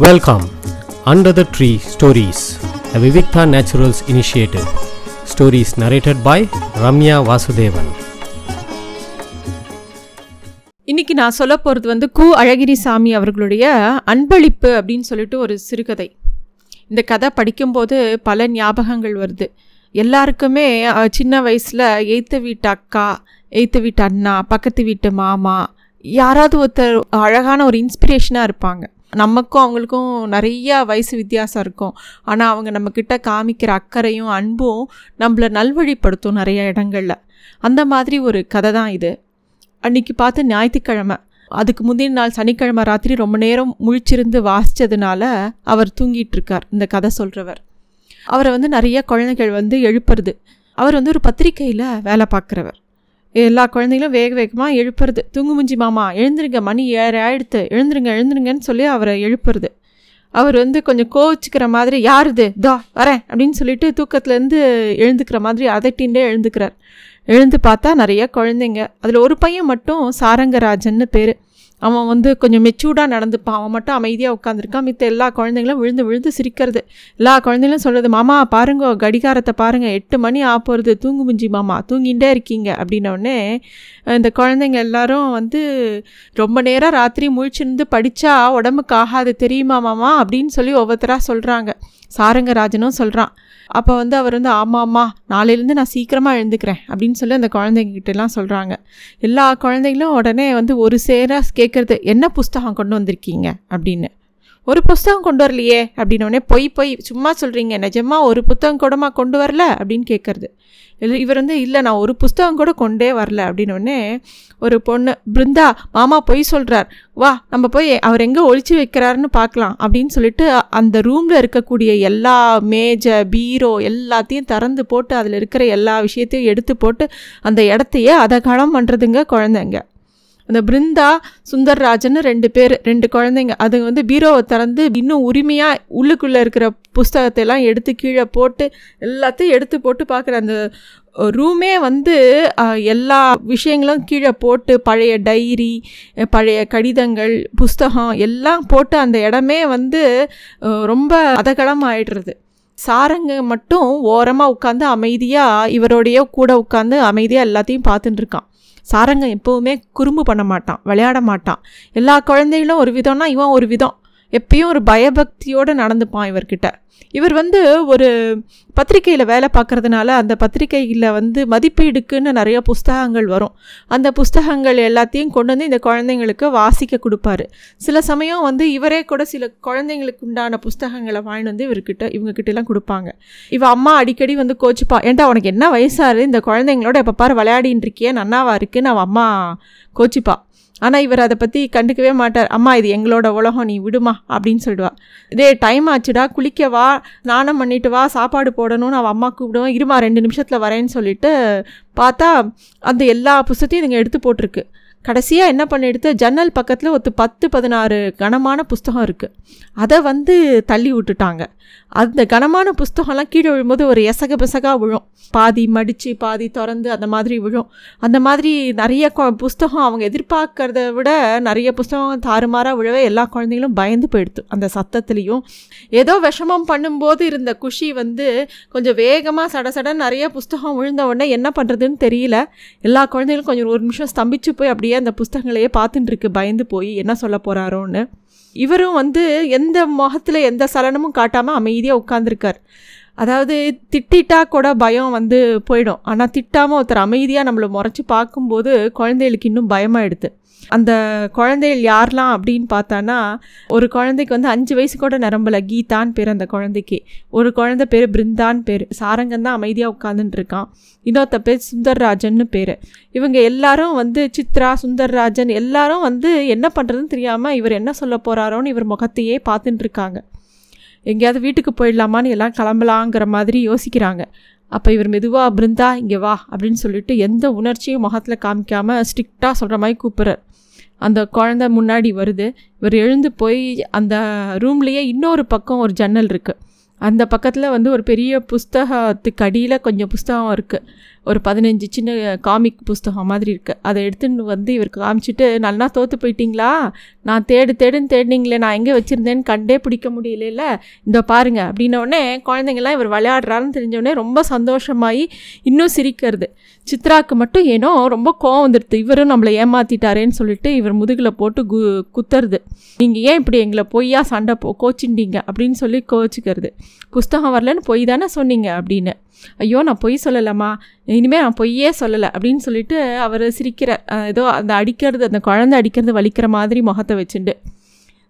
Welcome, Under the Tree Stories, a Vivikta Naturals initiative. Stories narrated by Ramya Vasudevan. இன்னைக்கு நான் சொல்ல போகிறது வந்து கு. அழகிரி சாமி அவர்களுடைய அன்பளிப்பு அப்படின்னு சொல்லிட்டு ஒரு சிறுகதை. இந்த கதை படிக்கும்போது பல ஞாபகங்கள் வருது. எல்லாருக்குமே சின்ன வயசில் எய்த்த வீட்டு அக்கா எய்த்த வீட்டு அண்ணா பக்கத்து வீட்டு மாமா யாராவது ஒருத்தர் அழகான ஒரு இன்ஸ்பிரேஷனாக இருப்பாங்க. நமக்கும் அவங்களுக்கும் நிறையா வயசு வித்தியாசம் இருக்கும். ஆனால் அவங்க நம்மக்கிட்ட காமிக்கிற அக்கறையும் அன்பும் நம்மளை நல்வழிப்படுத்தும் நிறைய இடங்களில். அந்த மாதிரி ஒரு கதை தான் இது. அன்னைக்கு பார்த்து ஞாயிற்றுக்கிழமை. அதுக்கு முந்தின நாள் சனிக்கிழமை ராத்திரி ரொம்ப நேரம் முழிச்சிருந்து வாசித்ததுனால அவர் தூங்கிட்டு இருக்கார் இந்த கதை சொல்கிறவர் அவரை வந்து நிறைய குழந்தைகள் வந்து எழுப்புறது. அவர் வந்து ஒரு பத்திரிக்கையில் வேலை பார்க்குறவர். எல்லா குழந்தைங்களும் வேக வேகமாக எழுப்புறது. தூங்குமுஞ்சி மாமா எழுந்துருங்க மணி ஏற ஆயிடுத்து. எழுந்துருங்க எழுந்துருங்கன்னு சொல்லி அவரை எழுப்புறது. அவர் வந்து கொஞ்சம் கோவிச்சுக்கிற மாதிரி யார் இது? தா வரேன் அப்படின்னு சொல்லிட்டு தூக்கத்துலேருந்து எழுந்துக்கிற மாதிரி அதட்டின்ண்டே எழுந்துக்கிறார். எழுந்து பார்த்தா நிறைய குழந்தைங்க. அதில் ஒரு பையன் மட்டும் சாரங்கராஜன்னு பேர். அவன் வந்து கொஞ்சம் மெச்சூர்டாக நடந்துப்பான். அவன் மட்டும் அமைதியாக உட்காந்துருக்கான் மித்த எல்லா குழந்தைங்களும் விழுந்து விழுந்து சிரிக்கிறது. எல்லா குழந்தைங்களும் சொல்கிறது மாமா பாருங்க கடிகாரத்தை பாருங்கள் எட்டு மணி ஆ போகிறது தூங்கு முஞ்சி மாமா. தூங்கிட்டே இருக்கீங்க. அப்படின்னோடனே இந்த குழந்தைங்க எல்லாரும் வந்து ரொம்ப நேரம் ராத்திரி முழிச்சிருந்து படித்தா உடம்புக்கு ஆகாது தெரியுமா மாமா? அப்படின்னு சொல்லி ஒவ்வொருத்தராக சொல்கிறாங்க சாரங்கராஜனும் சொல்கிறான் அப்போ வந்து அவர் வந்து ஆமாம்மா நாளையிலேருந்து நான் சீக்கிரமாக எழுந்துக்கிறேன். அப்படின்னு சொல்லி அந்த குழந்தைங்க கிட்டலாம் சொல்கிறாங்க எல்லா குழந்தைங்களும் உடனே வந்து ஒரு சேராக கேட்குறது என்ன புஸ்தகம் கொண்டு வந்திருக்கீங்க? அப்படின்னு. ஒரு புஸ்தகம் கொண்டு வரலையே அப்படின்னோடனே பொய் பொய் சும்மா சொல்கிறீங்க நிஜமா ஒரு புத்தகம் கூடமா கொண்டு வரல? அப்படின்னு கேட்குறது. இவர் வந்து இல்லை நான் ஒரு புஸ்தகம் கூட கொண்டே வரல அப்படின்னோடனே ஒரு பொண்ணு பிருந்தா மாமா பொய் சொல்கிறார் வா நம்ம போய் அவர் எங்கே ஒழிச்சு வைக்கிறாருன்னு பார்க்கலாம் அப்படின்னு சொல்லிட்டு அந்த ரூமில் இருக்கக்கூடிய எல்லா மேஜை பீரோ எல்லாத்தையும் திறந்து போட்டு அதில் இருக்கிற எல்லா விஷயத்தையும் எடுத்து போட்டு அந்த இடத்தையே அதகலம் பண்ணுறதுங்க குழந்தைங்க. அந்த பிருந்தா சுந்தர்ராஜன் ரெண்டு பேர் ரெண்டு குழந்தைங்க. அது வந்து பீரோவை திறந்து இன்னும் உரிமையாக உள்ளுக்குள்ளே இருக்கிற புஸ்தகத்தை எல்லாம் எடுத்து கீழே போட்டு எல்லாத்தையும் எடுத்து போட்டு பார்க்குற அந்த ரூமே வந்து எல்லா விஷயங்களும் கீழே போட்டு பழைய டைரி பழைய கடிதங்கள் புஸ்தகம் எல்லாம் போட்டு அந்த இடமே வந்து ரொம்ப அதகலம் ஆயிடுறது சாரங்க மட்டும் ஓரமாக உட்காந்து அமைதியாக இவரோடைய கூட உட்காந்து அமைதியாக எல்லாத்தையும் பார்த்துட்டுருக்கான் சாரங்க எப்போவுமே குறும்பு பண்ண மாட்டான் விளையாட மாட்டான். எல்லா குழந்தைகளும் ஒரு விதம்னா இவன் ஒரு விதம். எப்பயும் ஒரு பயபக்தியோடு நடந்துப்பான் இவர்கிட்ட. இவர் வந்து ஒரு பத்திரிக்கையில் வேலை பார்க்கறதுனால அந்த பத்திரிக்கையில் வந்து மதிப்பீடுக்குன்னு நிறைய புஸ்தகங்கள் வரும். அந்த புஸ்தகங்கள் எல்லாத்தையும் கொண்டு வந்து இந்த குழந்தைங்களுக்கு வாசிக்க கொடுப்பாரு. சில சமயம் வந்து இவரே கூட சில குழந்தைங்களுக்கு உண்டான புஸ்தகங்களை வாங்கிட்டு வந்து இவர்கிட்ட இவங்க கொடுப்பாங்க. இவ அம்மா அடிக்கடி வந்து கோச்சுப்பா ஏன்டா உனக்கு என்ன வயசாரு இந்த குழந்தைங்களோட எப்போ பாரு விளையாடின்னு இருக்கியே நன்னாவா இருக்குன்னு? அவன் அம்மா கோச்சிப்பா. ஆனால் இவர் அதை பற்றி கண்டுக்கவே மாட்டார். அம்மா இது எங்களோட உலகம் நீ விடுமா? அப்படின்னு சொல்லுவாள் இதே டைம் ஆச்சுடா குளிக்க வா ஸ்நானம் பண்ணிட்டு வா சாப்பாடு போடணும்னு அவள் அம்மா கூப்பிடுவோம் இருமா ரெண்டு நிமிஷத்தில் வரேன்னு சொல்லிட்டு பார்த்தா அந்த எல்லா புஸ்தத்தையும் இதுங்க எடுத்து போட்டிருக்கு. கடைசியாக என்ன பண்ணிடுத்து ஜன்னல் பக்கத்தில் ஒரு பத்து பதினாறு கனமான புஸ்தகம் இருக்குது அதை வந்து தள்ளி விட்டுட்டாங்க. அந்த கனமான புஸ்தகம்லாம் கீழே விழும்போது ஒரு எசக பிசகாக விழும். பாதி மடித்து பாதி திறந்து அந்த மாதிரி விழும். அந்த மாதிரி நிறைய கொ- புஸ்தகம் அவங்க எதிர்பார்க்கறத விட நிறைய புஸ்தகம் தாறுமாறாக விழவே எல்லா குழந்தைங்களும் பயந்து போயிடுது. அந்த சத்தத்துலேயும். ஏதோ விஷமம் பண்ணும்போது இருந்த குஷி வந்து கொஞ்சம் வேகமாக சட சடன் நிறைய புஸ்தகம் விழுந்த உடனே என்ன பண்ணுறதுன்னு தெரியல. எல்லா குழந்தைகளும் கொஞ்சம் ஒரு நிமிஷம் ஸ்தம்பிச்சு போய் அப்படியே அந்த புஸ்தகங்களையே பார்த்துட்டுருக்கு பயந்து போய் என்ன சொல்ல போகிறாரோன்னு இவரும் வந்து எந்த முகத்தில் எந்த சலனமும் காட்டாமல் அமைதியாக உட்காந்துருக்கார் அதாவது திட்டிட்டா கூட பயம் வந்து போயிடும். ஆனால் திட்டாமல் ஒருத்தர் அமைதியாக நம்மளை முறைச்சி பார்க்கும்போது குழந்தைகளுக்கு இன்னும் பயமாகிடுது அந்த குழந்தைகள் யாரெலாம் அப்படின்னு பார்த்தானா ஒரு குழந்தைக்கு வந்து அஞ்சு வயசு கூட நிரம்பல. கீதான்னு பேர் அந்த குழந்தைக்கு. ஒரு குழந்தை பேர் பிருந்தான் பேர். சாரங்கன் தான் அமைதியாக உட்காந்துட்டு இருக்கான். இன்னொருத்த பேர் சுந்தர்ராஜன்னு பேர். இவங்க எல்லாரும் வந்து சித்ரா சுந்தர்ராஜன் எல்லாரும் வந்து என்ன பண்ணுறதுன்னு தெரியாமல் இவர் என்ன சொல்ல போகிறாரோன்னு இவர் முகத்தையே பார்த்துட்டுருக்காங்க எங்கேயாவது வீட்டுக்கு போயிடலாமான்னு எல்லாம் கிளம்பலாங்கிற மாதிரி யோசிக்கிறாங்க. அப்போ இவர் மெதுவாக பிருந்தா இங்கே வா அப்படின்னு சொல்லிட்டு எந்த உணர்ச்சியும் முகத்தில் காமிக்காமல் ஸ்ட்ரிக்டாக சொல்கிற மாதிரி கூப்பிட்றார். அந்த குழந்தை முன்னாடி வருது. இவர் எழுந்து போய் அந்த ரூம்லேயே இன்னொரு பக்கம் ஒரு ஜன்னல் இருக்குது அந்த பக்கத்தில் வந்து ஒரு பெரிய புஸ்தகத்துக்கு அடியில் கொஞ்சம் புஸ்தகம் இருக்குது ஒரு பதினஞ்சு சின்ன காமிக் புஸ்தகம் மாதிரி இருக்குது அதை எடுத்துன்னு வந்து இவர் காமிச்சிட்டு நல்லா தோற்று போயிட்டீங்களா? நான் தேடு தேடுன்னு தேடினீங்களே நான் எங்கே வச்சுருந்தேன்னு கண்டே பிடிக்க முடியல இந்த பாருங்க அப்படின்னோடனே குழந்தைங்கள்லாம் இவர் விளையாடுறாருன்னு தெரிஞ்சோடனே ரொம்ப சந்தோஷமாகி இன்னும் சிரிக்கிறது. சித்ராவுக்கு மட்டும் ஏனோ ரொம்ப கோவம் வந்துடுது. இவரும் நம்மளை ஏமாற்றிட்டாரேன்னு சொல்லிட்டு இவர் முதுகில் போட்டு கு குத்துறது. நீங்கள் ஏன் இப்படி எங்களை பொய்யா சண்டை போ கோச்சிண்டீங்க அப்படின்னு சொல்லி கோச்சிக்கிறது புஸ்தகம் வரலன்னு பொய் தானே சொன்னீங்க? அப்படின்னு. ஐயோ நான் பொய் சொல்லலாமா இனிமேல் நான் பொய்யே சொல்லலை அப்படின்னு சொல்லிட்டு அவர் சிரிக்கிற ஏதோ அந்த அடிக்கிறது அந்த குழந்தை அடிக்கிறது வலிக்கிற மாதிரி முகத்தை வச்சுண்டு.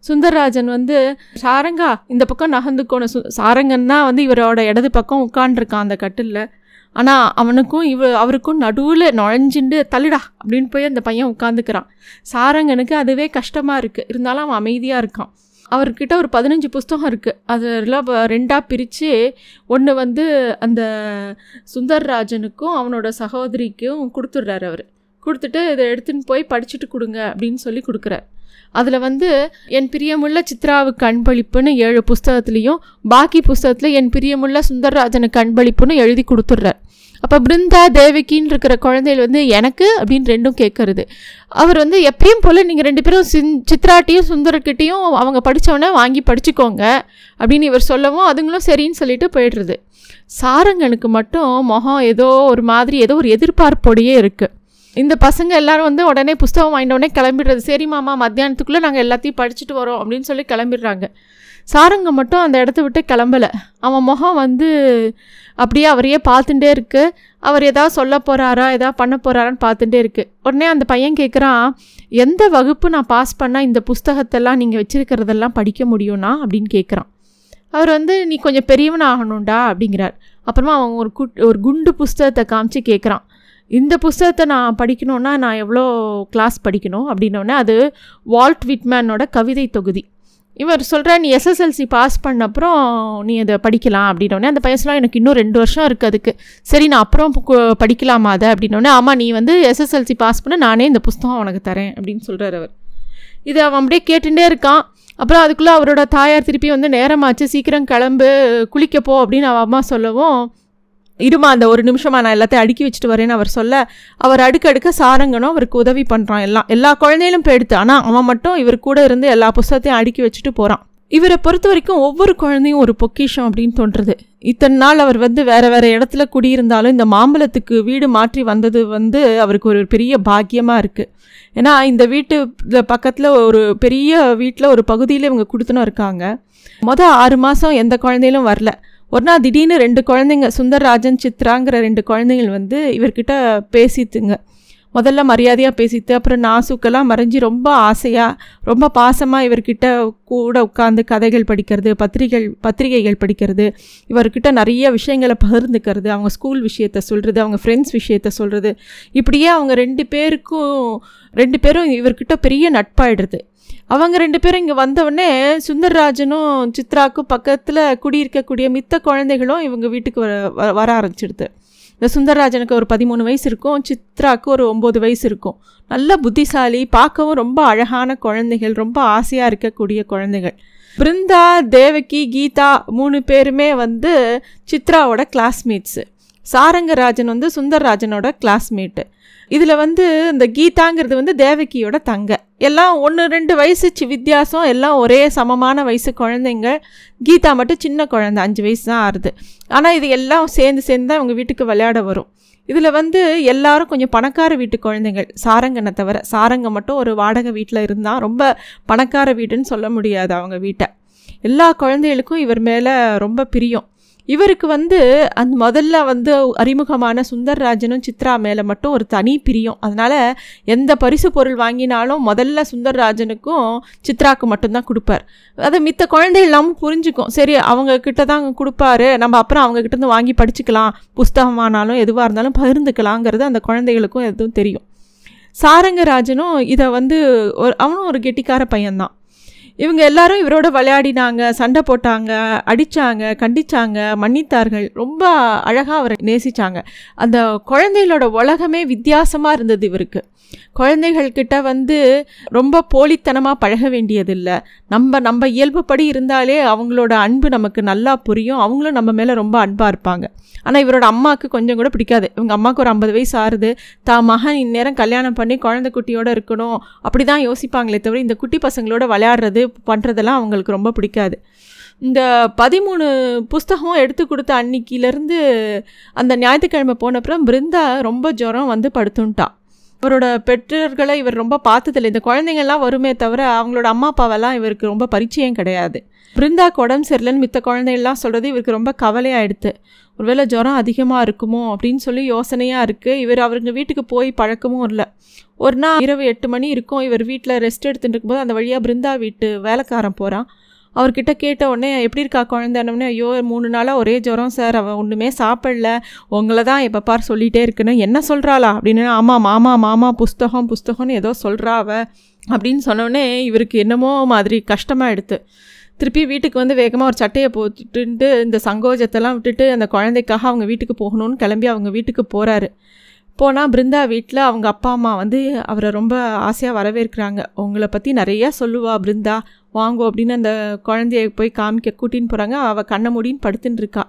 சுந்தரராஜன் வந்து சாரங்கா இந்த பக்கம் நகர்ந்துக்கோணும் சு சாரங்கன்னா வந்து இவரோட இடது பக்கம் உட்காண்டிருக்கான் அந்த கட்டிலில். ஆனால் அவனுக்கும் இவ அவருக்கும் நடுவில் நுழைஞ்சுண்டு தள்ளுடா அப்படின்னு போய் அந்த பையன் உட்காந்துக்கிறான் சாரங்கனுக்கு அதுவே கஷ்டமாக இருக்குது இருந்தாலும் அவன் அமைதியாக இருக்கான். அவர்கிட்ட ஒரு பதினஞ்சு புஸ்தகம் இருக்குது அதெல்லாம் ரெண்டாக பிரித்து ஒன்று வந்து அந்த சுந்தர்ராஜனுக்கும் அவனோட சகோதரிக்கும் கொடுத்துட்றாரு அவர். கொடுத்துட்டு இதை எடுத்துன்னு போய் படிச்சுட்டு கொடுங்க அப்படின்னு சொல்லி கொடுக்குறார். அதில் வந்து என் பிரியமுள்ள சித்ராவுக்கு அன்பளிப்புன்னு ஏழு புஸ்தகத்துலேயும் பாக்கி புஸ்தகத்தில் என் பிரியமுள்ள சுந்தர்ராஜனுக்கு அன்பளிப்புன்னு எழுதி கொடுத்துட்றார். அப்போ பிருந்தா தேவகின்னு இருக்கிற குழந்தைகள் வந்து எனக்கு அப்படின்னு ரெண்டும் கேட்கறது. அவர் வந்து எப்பயும் போல் நீங்கள் ரெண்டு பேரும் சின் சித்ராட்டையும் சுந்தரக்கிட்டையும் அவங்க படித்தவொடனே வாங்கி படிச்சுக்கோங்க அப்படின்னு இவர் சொல்லவும் அதுங்களும் சரின்னு சொல்லிட்டு போயிடுறது. சாரங்கனுக்கு மட்டும் முகம் ஏதோ ஒரு மாதிரி ஏதோ ஒரு எதிர்பார்ப்போடையே இருக்குது இந்த பசங்க எல்லாரும் வந்து உடனே புஸ்தகம் வாங்கின உடனே கிளம்பிடுறது. சரி மாமா மத்தியானத்துக்குள்ளே நாங்கள் எல்லாத்தையும் படிச்சுட்டு வரோம் அப்படின்னு சொல்லி கிளம்பிடுறாங்க. சாரங்க மட்டும் அந்த இடத்த விட்டு கிளம்பலை. அவன் முகம் வந்து அப்படியே அவரையே பார்த்துட்டே இருக்கு. அவர் ஏதாவது சொல்ல போகிறாரா ஏதாவது பண்ண போகிறாரான்னு பார்த்துட்டே இருக்கு. உடனே அந்த பையன் கேட்குறான் எந்த வகுப்பு நான் பாஸ் பண்ணால் இந்த புஸ்தகத்தெல்லாம் நீங்கள் வச்சுருக்கிறதெல்லாம் படிக்க முடியும்னா? அப்படின்னு கேட்குறான் அவர் வந்து நீ கொஞ்சம் பெரியவன் ஆகணும்டா அப்படிங்கிறார். அப்புறமா அவன் ஒரு குட் ஒரு குண்டு புஸ்தகத்தை காமிச்சு கேட்குறான் இந்த புஸ்தகத்தை நான் படிக்கணுன்னா நான் எவ்வளோ கிளாஸ் படிக்கணும்? அப்படின்னோடனே அது வால்ட் விட்மேனோட கவிதை தொகுதி. இவர் சொல்கிற நீ எஸ்எஸ்எல்சி பாஸ் பண்ண அப்புறம் நீ அதை படிக்கலாம் அப்படின்னோடனே அந்த பையன் எனக்கு இன்னும் ரெண்டு வருஷம் இருக்குது அதுக்கு. சரி நான் அப்புறம் படிக்கலாமா அதை? அப்படின்னோடனே ஆமாம் நீ வந்து எஸ்எஸ்எல்சி பாஸ் பண்ண நானே இந்த புஸ்தகம் உனக்கு தரேன் அப்படின்னு சொல்கிறார் அவர். இது அவன் அப்படியே கேட்டுகிட்டே இருக்கான். அப்புறம் அதுக்குள்ளே அவரோட தாயார் திருப்பி வந்து நேரமாச்சு சீக்கிரம் கிளம்பு குளிக்கப்போ போ அப்படின்னு அவன் அம்மா சொல்லவும் இருமா அந்த ஒரு நிமிஷமாக நான் எல்லாத்தையும் அடுக்கி வச்சுட்டு வரேன்னு அவர் சொல்ல அவர் அடுக்கடுக்க சாரங்கனும் அவருக்கு உதவி பண்ணுறான் எல்லாம் எல்லா குழந்தையிலும் போய் எடுத்து ஆனால் அவன் மட்டும் இவர் கூட இருந்து எல்லா புஸ்தகத்தையும் அடுக்கி வச்சுட்டு போகிறான் இவரை பொறுத்த வரைக்கும் ஒவ்வொரு குழந்தையும் ஒரு பொக்கிஷம் அப்படின்னு தோன்றுறது இத்தனை நாள் அவர் வந்து வேறு வேறு இடத்துல குடியிருந்தாலும் இந்த மாம்பழத்துக்கு வீடு மாற்றி வந்தது வந்து அவருக்கு ஒரு பெரிய பாக்கியமாக இருக்குது ஏன்னா இந்த வீட்டு பக்கத்தில் ஒரு பெரிய வீட்டில் ஒரு பகுதியில் இவங்க கொடுத்துன்னு இருக்காங்க. மொதல் ஆறு மாதம் எந்த குழந்தையிலும் வரல. ஒரு நாள் திடீர்னு ரெண்டு குழந்தைங்க சுந்தர்ராஜன் சித்ராங்கிற ரெண்டு குழந்தைகள் வந்து இவர்கிட்ட பேசித்துங்க முதல்ல மரியாதையாக பேசிட்டு அப்புறம் நாசுக்கெல்லாம் மறைஞ்சி ரொம்ப ஆசையாக ரொம்ப பாசமாக இவர்கிட்ட கூட உட்காந்து கதைகள் படிக்கிறது பத்திரிகைகள் பத்திரிகைகள் படிக்கிறது இவர்கிட்ட நிறைய விஷயங்களை பகிர்ந்துக்கிறது அவங்க ஸ்கூல் விஷயத்த சொல்கிறது அவங்க ஃப்ரெண்ட்ஸ் விஷயத்த சொல்கிறது இப்படியே அவங்க ரெண்டு பேருக்கும் ரெண்டு பேரும் இவர்கிட்ட பெரிய நட்பாயிடுறது. அவங்க ரெண்டு பேரும் இங்கே வந்தவுடனே சுந்தர்ராஜனும் சித்ராக்கும் பக்கத்தில் குடியிருக்கக்கூடிய மித்த குழந்தைகளும் இவங்க வீட்டுக்கு வர வ- வர ஆரம்பிச்சிடுது. இந்த சுந்தர்ராஜனுக்கு ஒரு பதிமூணு வயசு இருக்கும் சித்ராக்கு ஒரு ஒம்பது வயசு இருக்கும். நல்ல புத்திசாலி பார்க்கவும் ரொம்ப அழகான குழந்தைகள் ரொம்ப ஆசையாக இருக்கக்கூடிய குழந்தைகள். பிருந்தா தேவகி கீதா மூணு பேருமே வந்து சித்ராவோட கிளாஸ்மேட்ஸு சாரங்கராஜன் வந்து சுந்தர்ராஜனோட கிளாஸ்மேட்டு இதில் வந்து இந்த கீதாங்கிறது வந்து தேவகியோட தங்க. எல்லாம் ஒன்று ரெண்டு வயசு சி வித்தியாசம். எல்லாம் ஒரே சமமான வயசு குழந்தைங்க. கீதா மட்டும் சின்ன குழந்தை அஞ்சு வயசு தான் ஆறுது. ஆனால் இது எல்லாம் சேர்ந்து சேர்ந்து தான் இவங்க வீட்டுக்கு விளையாட வரும். இதில் வந்து எல்லாரும் கொஞ்சம் பணக்கார வீட்டு குழந்தைகள். சாரங்கனை தவிர சாரங்க மட்டும் ஒரு வாடகை வீட்டில் இருந்தால் ரொம்ப பணக்கார வீடுன்னு சொல்ல முடியாது அவங்க வீட்டை. எல்லா குழந்தைகளுக்கும் இவர் மேலே ரொம்ப பிரியம். இவருக்கு வந்து அந்த முதல்ல வந்து அறிமுகமான சுந்தர்ராஜனும் சித்ரா மேலே மட்டும் ஒரு தனி பிரியம். அதனால் எந்த பரிசு பொருள் வாங்கினாலும் முதல்ல சுந்தர்ராஜனுக்கும் சித்ராக்கு மட்டும்தான் கொடுப்பார். அதை மித்த குழந்தை இல்லாமல் புரிஞ்சுக்கும். சரி அவங்கக்கிட்ட தான் கொடுப்பாரு. நம்ம அப்புறம் அவங்கக்கிட்டேருந்து வாங்கி படிச்சுக்கலாம். புஸ்தகமானாலும் எதுவாக இருந்தாலும் பகிர்ந்துக்கலாங்கிறது அந்த குழந்தைகளுக்கும் எதுவும் தெரியும். சாரங்கராஜனும் இதை வந்து ஒரு அவனும் ஒரு கெட்டிக்கார பையன்தான். இவங்க எல்லாரும் இவரோட விளையாடினாங்க சண்டை போட்டாங்க அடித்தாங்க கண்டிச்சாங்க மன்னித்தார்கள். ரொம்ப அழகாக அவரை நேசிச்சாங்க. அந்த குழந்தைகளோட உலகமே வித்தியாசமாக இருந்தது இவருக்கு. குழந்தைகள்கிட்ட வந்து ரொம்ப போலித்தனமாக பழக வேண்டியதில்லை. நம்ம நம்ம இயல்புப்படி இருந்தாலே அவங்களோட அன்பு நமக்கு நல்லா புரியும். அவங்களும் நம்ம மேலே ரொம்ப அன்பாக இருப்பாங்க. ஆனால் இவரோட அம்மாவுக்கு கொஞ்சம் கூட பிடிக்காது. இவங்க அம்மாவுக்கு ஒரு ஐம்பது வயசு ஆறுது. தான் மகன் இந்நேரம் கல்யாணம் பண்ணி குழந்தை குட்டியோடு இருக்கணும். அப்படி தான் யோசிப்பாங்களே தவிர இந்த குட்டி பசங்களோட விளையாடுறது பண்ணுறதெல்லாம் அவங்களுக்கு ரொம்ப பிடிக்காது. இந்த பதிமூணு புஸ்தகம் எடுத்து கொடுத்த அன்னைக்கிலேருந்து அந்த ஞாயிற்றுக்கிழமை போனப்புறம் பிருந்தா ரொம்ப ஜுரம் வந்து படுத்துன்ட்டான் இவரோட பெற்றோர்களை இவர் ரொம்ப பார்த்ததில்லை. இந்த குழந்தைங்கள்லாம் வருமே தவிர அவங்களோட அம்மா அப்பாவெல்லாம் இவருக்கு ரொம்ப பரிச்சயம் கிடையாது. பிருந்தாக்கு உடம்பு சரியில்லைன்னு மித்த குழந்தைகள்லாம் சொல்கிறது இவருக்கு ரொம்ப கவலையாயிடுது ஒருவேளை ஜுரம் அதிகமாக இருக்குமோ அப்படின்னு சொல்லி யோசனையாக இருக்குது இவர் அவருங்க வீட்டுக்கு போய் பழக்கமும் இல்லை. ஒரு நாள் இரவு எட்டு மணி இருக்கும். இவர் வீட்டில் ரெஸ்ட் எடுத்துகிட்டு இருக்கும்போது அந்த வழியாக பிருந்தா வீட்டு வேலைக்காரன் போகிறான் அவர்கிட்ட கேட்ட உடனே எப்படி இருக்கா குழந்தைன்னொடனே ஐயோ மூணு நாளாக ஒரே ஜுரம் சார். அவன் ஒன்றுமே சாப்பிடல. உங்களை தான் எப்போ பார் சொல்லிகிட்டே இருக்குன்னு என்ன சொல்கிறாளா அப்படின்னு ஆமாம் மாமா மாமா புஸ்தகம் புஸ்தகம்னு ஏதோ சொல்கிறா அவ. அப்படின்னு சொன்னோடனே இவருக்கு என்னமோ மாதிரி கஷ்டமாக எடுத்து. திருப்பி வீட்டுக்கு வந்து வேகமாக ஒரு சட்டையை போட்டுட்டு இந்த சங்கோஜத்தெல்லாம் விட்டுட்டு அந்த குழந்தைக்காக அவங்க வீட்டுக்கு போகணும்னு கிளம்பி அவங்க வீட்டுக்கு போகிறாரு போனால் பிருந்தா வீட்டில் அவங்க அப்பா அம்மா வந்து அவரை ரொம்ப ஆசையாக வரவேற்கிறாங்க. உங்களை பற்றி நிறையா சொல்லுவா பிருந்தா. வாங்கோ அப்படின்னு அந்த குழந்தைய போய் காமிக்க கூட்டின்னு போகிறாங்க அவள் கண்ணை முடின்னு படுத்துன்னு இருக்கா.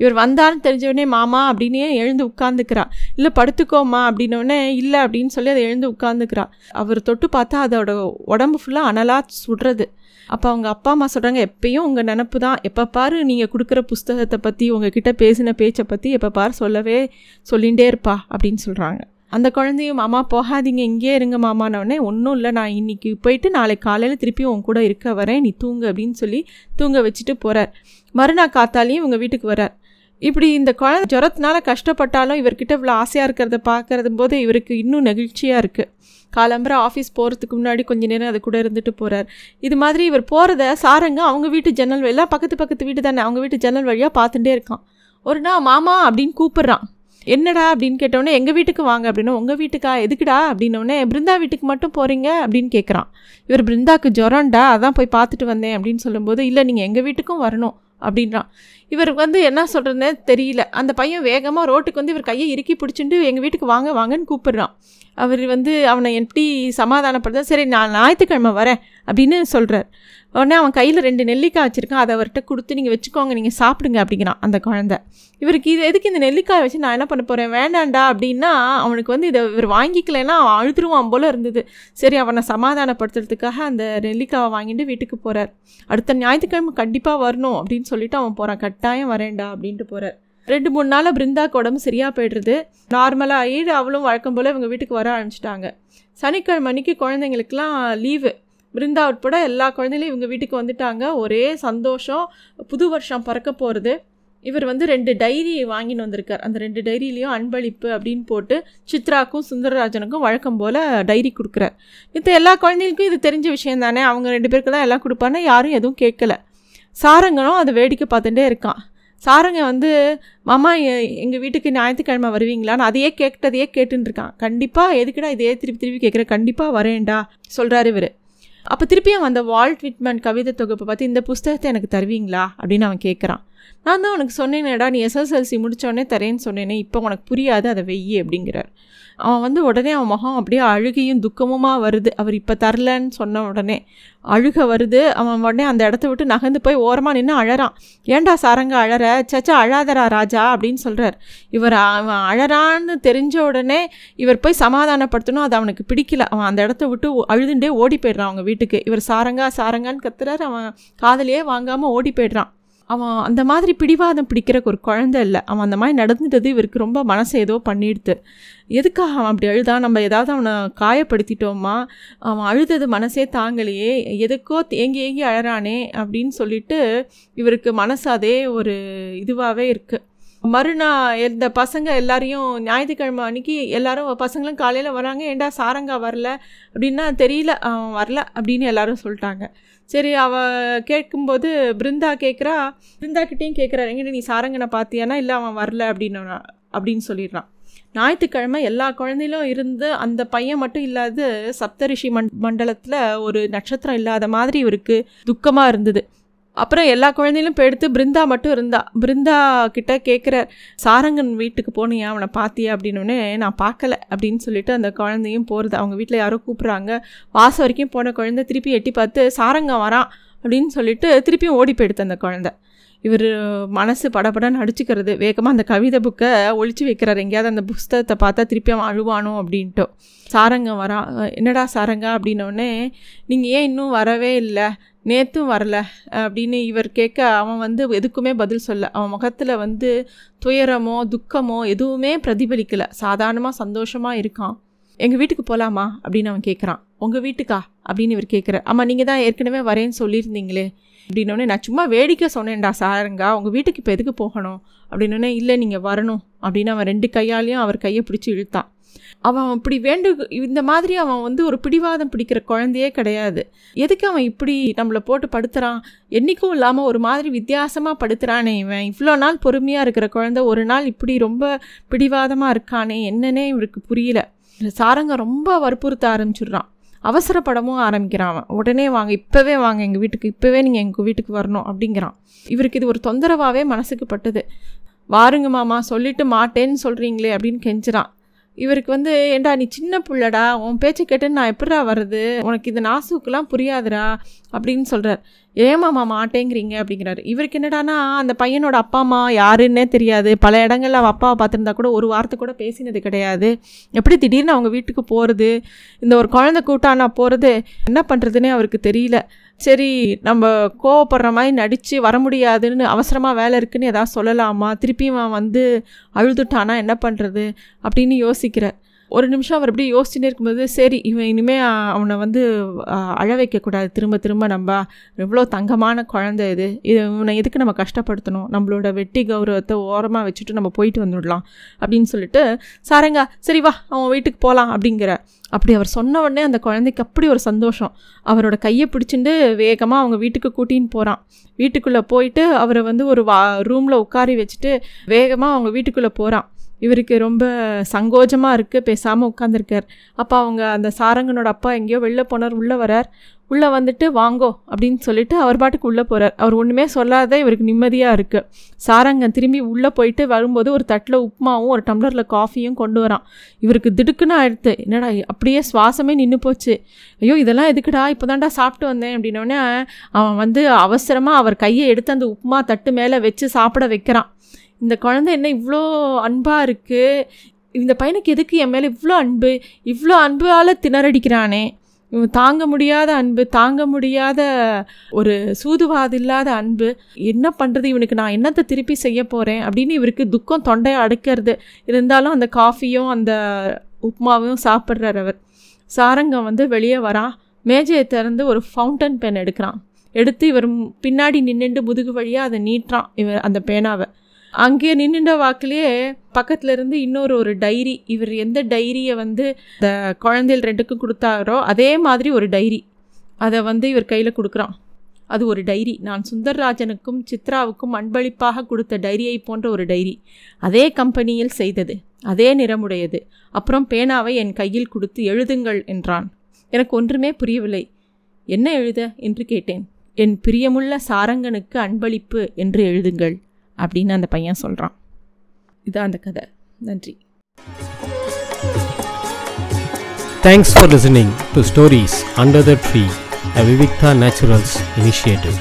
இவர் வந்தான்னு தெரிஞ்சவொடனே மாமா அப்படின்னே எழுந்து உட்காந்துக்கிறா இல்லை படுத்துக்கோமா அப்படின்னோடனே இல்லை அப்படின்னு சொல்லி அதை எழுந்து உட்காந்துக்கிறா அவர் தொட்டு பார்த்தா அதோட உடம்பு ஃபுல்லாக அனலாக சுடுறது. அப்போ அவங்க அப்பா அம்மா சொல்கிறாங்க எப்பயும் உங்கள் நினப்பு தான். எப்போ பாரு நீங்கள் கொடுக்குற புஸ்தகத்தை பற்றி உங்ககிட்ட பேசின பேச்சை பற்றி எப்போ பாரு சொல்லவே சொல்லிகிட்டே இருப்பா அப்படின்னு சொல்கிறாங்க அந்த குழந்தையும் மாமா போகாதீங்க இங்கேயே இருங்க மாமானவனே. ஒன்றும் இல்லை நான் இன்றைக்கி போயிட்டு நாளைக்கு காலையில் திருப்பி உன் கூட இருக்க வரேன். நீ தூங்கு அப்படின்னு சொல்லி தூங்க வச்சுட்டு போகிறார் மறுநாள் காத்தாலையும் இவங்க வீட்டுக்கு வரார் இப்படி இந்த குழந்தை ஜுரத்தினால கஷ்டப்பட்டாலும் இவர்கிட்ட இவ்வளோ ஆசையாக இருக்கிறத பார்க்கறது போது இவருக்கு இன்னும் நெகிழ்ச்சியாக இருக்குது காலம்பரை ஆஃபீஸ் போகிறதுக்கு முன்னாடி கொஞ்ச நேரம் அது கூட இருந்துட்டு போகிறார் இது மாதிரி இவர் போகிறத சாரங்க அவங்க வீட்டு ஜன்னல் எல்லாம் பக்கத்து பக்கத்து வீட்டு தானே அவங்க வீட்டு ஜன்னல் வழியாக பார்த்துட்டே இருக்கான். ஒரு நாள் மாமா அப்படின்னு கூப்பிட்றான். என்னடா? அப்படின்னு கேட்டோடனே எங்கள் வீட்டுக்கு வாங்க அப்படின்னா உங்கள் வீட்டுக்கா? எதுக்குடா? அப்படின்னோடனே பிருந்தா வீட்டுக்கு மட்டும் போகிறீங்க அப்படின்னு கேட்குறான் இவர் பிருந்தாக்கு ஜுரம்டா அதான் போய் பார்த்துட்டு வந்தேன் அப்படின்னு சொல்லும்போது இல்லை நீங்கள் எங்கள் வீட்டுக்கும் வரணும் அப்படின்றான். இவர் வந்து என்ன சொல்கிறதுனே தெரியல. அந்த பையன் வேகமாக ரோட்டுக்கு வந்து இவர் கையை இறுக்கி பிடிச்சிட்டு எங்கள் வீட்டுக்கு வாங்க வாங்கன்னு கூப்பிடுறான். அவர் வந்து அவனை எப்படி சமாதானப்படுத்த சரி நான் ஞாயிற்றுக்கிழமை வரேன் அப்படின்னு சொல்கிறார் உடனே அவன் கையில் ரெண்டு நெல்லிக்காய் வச்சுருக்கான். அதை அவர்கிட்ட கொடுத்து நீங்கள் வச்சுக்கோங்க நீங்கள் சாப்பிடுங்க அப்படிங்கிறான் அந்த குழந்தை. இவருக்கு இது எதுக்கு இந்த நெல்லிக்காய் வச்சு நான் என்ன பண்ண போகிறேன் வேண்டாண்டா அப்படின்னா அவனுக்கு வந்து இதை இவர் வாங்கிக்கலைன்னா அவன் அழுதுருவான் போல் இருந்தது. சரி அவனை சமாதானப்படுத்துறதுக்காக அந்த நெல்லிக்காவை வாங்கிட்டு வீட்டுக்கு போகிறார் அடுத்த ஞாயிற்றுக்கிழமை கண்டிப்பாக வரணும் அப்படின்னு சொல்லிட்டு அவன் போகிறான் கட்டாயம் வரேன்டா அப்படின்ட்டு போகிறார் ரெண்டு மூணு நாளாக பிருந்தாக்கு உடம்பு சரியாக போய்டுறது. நார்மலாக ஆகிடு அவளும் வழக்கம் போல் இவங்க வீட்டுக்கு வர ஆரம்பிச்சிட்டாங்க. சனிக்கிழமை அன்னைக்கு குழந்தைங்களுக்கெல்லாம் லீவு பிருந்தா உட்பட எல்லா குழந்தைங்களும் இவங்க வீட்டுக்கு வந்துட்டாங்க. ஒரே சந்தோஷம். புது வருஷம் பறக்க போகிறது இவர் வந்து ரெண்டு டைரி வாங்கின்னு வந்திருக்கார். அந்த ரெண்டு டைரியிலையும் அன்பளிப்பு அப்படின்னு போட்டு சித்ராக்கும் சுந்தரராஜனுக்கும் வழக்கம் போல் டைரி கொடுக்குறார். மற்ற எல்லா குழந்தைங்களுக்கும் இது தெரிஞ்ச விஷயம் தானே? அவங்க ரெண்டு பேருக்கு தான் எல்லாம் கொடுப்பான்னு யாரும் எதுவும் கேட்கல. சாரங்கனும் அதை வேடிக்கை பார்த்துட்டே இருக்கான். சாரங்க வந்து மாமா எங்கள் வீட்டுக்கு ஞாயிற்றுக்கிழமை வருவீங்களான்னு அதையே கேட்டதையே கேட்டுருக்கான் கண்டிப்பாக எதுக்குடா இதையே திருப்பி திருப்பி கேட்குற? கண்டிப்பாக வரேன்டா சொல்கிறாரு இவர். அப்போ திருப்பியும் அந்த வால்ட் விட்மன் கவிதை தொகுப்பை பார்த்து இந்த புஸ்தகத்தை எனக்கு தருவீங்களா? அப்படின்னு அவன் கேட்குறான். நான் தான் உனக்கு சொன்னேனேடா நீ எஸ்எஸ்எல்சி முடித்தோடனே தரேன்னு சொன்னேனே இப்போ உனக்கு புரியாது அதை வெய்யி அப்படிங்கிறார். அவன் வந்து உடனே அவன் முகம் அப்படியே அழுகையும் துக்கமுமாக வருது. அவர் இப்போ தரலன்னு சொன்ன உடனே அழுக வருது. அவன் உடனே அந்த இடத்த விட்டு நகர்ந்து போய் ஓரமாக நின்று அழறான். ஏண்டா சாரங்க அழற? சச்சா அழாதரா ராஜா அப்படின்னு சொல்கிறார் இவர் அவன் அழறான்னு தெரிஞ்ச உடனே இவர் போய் சமாதானப்படுத்தணும். அது அவனுக்கு பிடிக்கல. அவன் அந்த இடத்த விட்டு அழுதுண்டே ஓடி போயிடுறான் அவங்க வீட்டுக்கு. இவர் சாரங்கா சாரங்கான்னு கத்துறாரு. அவன் காதலியே வாங்காமல் ஓடி போயிடுறான். அவன் அந்த மாதிரி பிடிவாதம் பிடிக்கிறக்கு ஒரு குழந்தை இல்லை. அவன் அந்த மாதிரி நடந்துட்டது இவருக்கு ரொம்ப மனசை ஏதோ பண்ணிடுது. எதுக்காக அவன் அப்படி அழுதான் நம்ம ஏதாவது அவனை காயப்படுத்திட்டோமா? அவன் அழுதது மனசே தாங்கலையே. எதுக்கோ ஏங்கி ஏங்கி அழறானே அப்படின்னு சொல்லிட்டு இவருக்கு மனசு அதே ஒரு இதுவாகவே இருக்குது மறுநாள் இந்த பசங்க எல்லாரையும் ஞாயிற்றுக்கிழமை அன்னைக்கு எல்லாரும் பசங்களும் காலையில் வராங்க. ஏண்டா சாரங்கா வரல? அப்படின்னா தெரியல அவன் வரல அப்படின்னு எல்லாரும் சொல்லிட்டாங்க. சரி அவள் கேட்கும்போது பிருந்தா கேட்குறா பிருந்தாக்கிட்டேயும் கேட்குறா எங்கிட்ட நீ சாரங்கனை பார்த்தியானா? இல்லை அவன் வரல அப்படின்னு அப்படின்னு சொல்லிடுறான். ஞாயிற்றுக்கிழமை எல்லா குழந்தையிலும் இருந்து அந்த பையன் மட்டும் இல்லாத சப்தரிஷி மண் மண்டலத்தில் ஒரு நட்சத்திரம் இல்லாத மாதிரி இவருக்கு துக்கமாக இருந்தது. அப்புறம் எல்லா குழந்தைகளும் இப்போ எடுத்து பிருந்தா மட்டும் இருந்தா. பிருந்தா கிட்ட கேட்குற சாரங்கன் வீட்டுக்கு போனியா? அவனை பார்த்தியா அப்படின்னோடனே நான் பார்க்கல அப்படின்னு சொல்லிட்டு அந்த குழந்தையும் போகிறது அவங்க வீட்டில் யாரோ கூப்பிட்றாங்க. வாசம் வரைக்கும் போன குழந்தை திருப்பி எட்டி பார்த்து சாரங்கம் வரான் அப்படின்னு சொல்லிட்டு திருப்பியும் ஓடி போயிடுத்து அந்த குழந்தை. இவர் மனசு படப்படன்னு அடிச்சுக்கிறது. வேகமாக அந்த கவிதை புக்கை ஒழிச்சு வைக்கிறார். எங்கேயாவது அந்த புஸ்தகத்தை பார்த்தா திருப்பி அவன் அழுவானோ அப்படின்ட்டு. சாரங்கம் வரான் என்னடா சாரங்க அப்படின்னோடனே நீங்கள் ஏன் இன்னும் வரவே இல்லை? நேற்றும் வரல. அப்படின்னு இவர் கேட்க அவன் வந்து எதுக்குமே பதில் சொல்ல. அவன் முகத்தில் வந்து துயரமோ துக்கமோ எதுவுமே பிரதிபலிக்கலை. சாதாரணமாக சந்தோஷமாக இருக்கான். எங்கள் வீட்டுக்கு போகலாமா அப்படின்னு அவன் கேட்குறான் உங்கள் வீட்டுக்கா? அப்படின்னு இவர் கேட்குற ஆமாம் நீங்கள் தான் ஏற்கனவே வரேன்னு சொல்லியிருந்தீங்களே? அப்படின்னோடனே நான் சும்மா வேடிக்கை சொன்னேன்டா சாருங்கா. உங்கள் வீட்டுக்கு இப்போ எதுக்கு போகணும்? அப்படின்னோடனே இல்லை நீங்கள் வரணும். அப்படின்னு அவன் ரெண்டு கையாலையும் அவர் கையை பிடிச்சி இழுத்தான். அவன் இப்படி வேண்டு இந்த மாதிரி அவன் வந்து ஒரு பிடிவாதம் பிடிக்கிற குழந்தையே கிடையாது. எதுக்கு அவன் இப்படி நம்மளை போட்டு படுத்துகிறான் என்றைக்கும் இல்லாமல் ஒரு மாதிரி வித்தியாசமாக படுத்துகிறானே இவன். இவ்வளோ நாள் பொறுமையாக இருக்கிற குழந்தை ஒரு நாள் இப்படி ரொம்ப பிடிவாதமாக இருக்கானே? என்னன்னே இவருக்கு புரியல. சாரங்க ரொம்ப வற்புறுத்த ஆரம்பிச்சிடுறான். அவசரப்படமும் ஆரம்பிக்கிறான் அவன். உடனே வாங்க இப்போவே வாங்க எங்கள் வீட்டுக்கு இப்போவே நீங்கள் எங்கள் வீட்டுக்கு வரணும் அப்படிங்கிறான். இவருக்கு இது ஒரு தொந்தரவாகவே மனசுக்கு பட்டது. வாருங்க மாமா சொல்லிட்டு மாட்டேன்னு சொல்கிறீங்களே அப்படின்னு கெஞ்சுறான். இவருக்கு வந்து ஏண்டா நீ சின்ன பிள்ளடா உன் பேச்சை கேட்டுன்னு நான் எப்படா வருது உனக்கு இது நாசுக்கெலாம் புரியாதுடா அப்படின்னு சொல்கிறார் ஏமாமா மாட்டேங்கிறீங்க அப்படிங்கிறாரு. இவருக்கு என்னடானா அந்த பையனோட அப்பா அம்மா யாருன்னே தெரியாது. பல இடங்களில் அவள் அப்பாவை பார்த்துருந்தா கூட ஒரு வார்த்தை கூட பேசினது கிடையாது. எப்படி திடீர்னு அவங்க வீட்டுக்கு போகிறது இந்த ஒரு குழந்தை கூட்டானா போகிறது என்ன பண்ணுறதுன்னே அவருக்கு தெரியல. சரி நம்ம கோவப்படுற மாதிரி நடித்து வர முடியாதுன்னு அவசரமாக வேலை இருக்குன்னு எதாவது சொல்லலாமா? திருப்பியும் அவன் வந்து அழுதுட்டானா என்ன பண்ணுறது அப்படின்னு யோசிக்கிறார் ஒரு நிமிஷம் அவர் அப்படியே யோசிச்சுட்டே இருக்கும்போது சரி இவன் இனிமேல் அவனை வந்து அழ வைக்கக்கூடாது. திரும்ப திரும்ப நம்ம எவ்வளோ தங்கமான குழந்தை இது. இது இவனை எதுக்கு நம்ம கஷ்டப்படுத்தணும்? நம்மளோட வெட்டி கௌரவத்தை ஓரமாக வச்சுட்டு நம்ம போயிட்டு வந்துடலாம். அப்படின்னு சொல்லிட்டு சாரங்க சரி வா அவன் வீட்டுக்கு போகலாம் அப்படிங்கிற. அப்படி அவர் சொன்ன உடனே அந்த குழந்தைக்கு அப்படி ஒரு சந்தோஷம். அவரோட கையை பிடிச்சிட்டு வேகமாக அவங்க வீட்டுக்கு கூட்டின்னு போகிறான் வீட்டுக்குள்ளே போயிட்டு அவரை வந்து ஒரு வா ரூமில் உட்காரி வச்சுட்டு வேகமாக அவங்க வீட்டுக்குள்ளே போகிறான் இவருக்கு ரொம்ப சங்கோஜமாக இருக்குது பேசாமல் உட்காந்துருக்கார் அப்போ அவங்க அந்த சாரங்கனோட அப்பா எங்கேயோ வெளில போனார் உள்ளே வரார். உள்ளே வந்துட்டு வாங்கோ அப்படின்னு சொல்லிட்டு அவர் பாட்டுக்கு உள்ளே போகிறார் அவர் ஒன்றுமே சொல்லாத இவருக்கு நிம்மதியாக இருக்குது சாரங்கன் திரும்பி உள்ளே போயிட்டு வரும்போது ஒரு தட்டில் உப்புமாவும் ஒரு டம்ளரில் காஃபியும் கொண்டு வரான். இவருக்கு திடுக்குன்னு ஆயிடுத்து. என்னடா அப்படியே சுவாசமே நின்று போச்சு. ஐயோ இதெல்லாம் எதுக்குடா? இப்போ தான்டா சாப்பிட்டு வந்தேன் அப்படின்னோடனே அவன் வந்து அவசரமாக அவர் கையை எடுத்து அந்த உப்புமா தட்டு மேலே வச்சு சாப்பிட வைக்கிறான். இந்த குழந்தை என்ன இவ்வளோ அன்பாக இருக்குது இந்த பையனுக்கு எதுக்கு என் மேலே இவ்வளோ அன்பு? இவ்வளோ அன்பால் திணறடிக்கிறானே. இவன் தாங்க முடியாத அன்பு தாங்க முடியாத ஒரு சூதுவாது இல்லாத அன்பு. என்ன பண்ணுறது இவனுக்கு? நான் என்னத்தை திருப்பி செய்ய போகிறேன் அப்படின்னு இவருக்கு துக்கம் தொண்டையை அடைக்கிறது. இருந்தாலும் அந்த காஃபியும் அந்த உப்மாவையும் சாப்பிட்றார் அவர். சாரங்கம் வந்து வெளியே வரான் மேஜையை திறந்து ஒரு ஃபவுண்டன் பென் எடுக்கிறான். எடுத்து இவர் பின்னாடி நின்றுண்டு முதுகு வழியாக அதை நீட்டுறான் இவர் அந்த பேனாவை. அங்கே நின்றுட வாக்கிலேயே பக்கத்தில் இருந்து இன்னொரு ஒரு டைரி இவர் எந்த டைரியை வந்து இந்த குழந்தைகள் ரெண்டுக்கும் கொடுத்தாரோ அதே மாதிரி ஒரு டைரி. அதை வந்து இவர் கையில் கொடுக்குறான். அது ஒரு டைரி. நான் சுந்தர்ராஜனுக்கும் சித்ராவுக்கும் அன்பளிப்பாக கொடுத்த டைரியை போன்ற ஒரு டைரி. அதே கம்பெனியில் செய்தது. அதே நிறமுடையது. அப்புறம் பேனாவை என் கையில் கொடுத்து எழுதுங்கள் என்றான். எனக்கு ஒன்றுமே புரியவில்லை. என்ன எழுத? என்று கேட்டேன். என் பிரியமுள்ள சாரங்கனுக்கு அன்பளிப்பு என்று எழுதுங்கள். அப்படின்னு அந்த பையன் சொல்கிறான் இதுதான் அந்த கதை நன்றி thanks for listening to stories under the tree a Vivikta Naturals initiative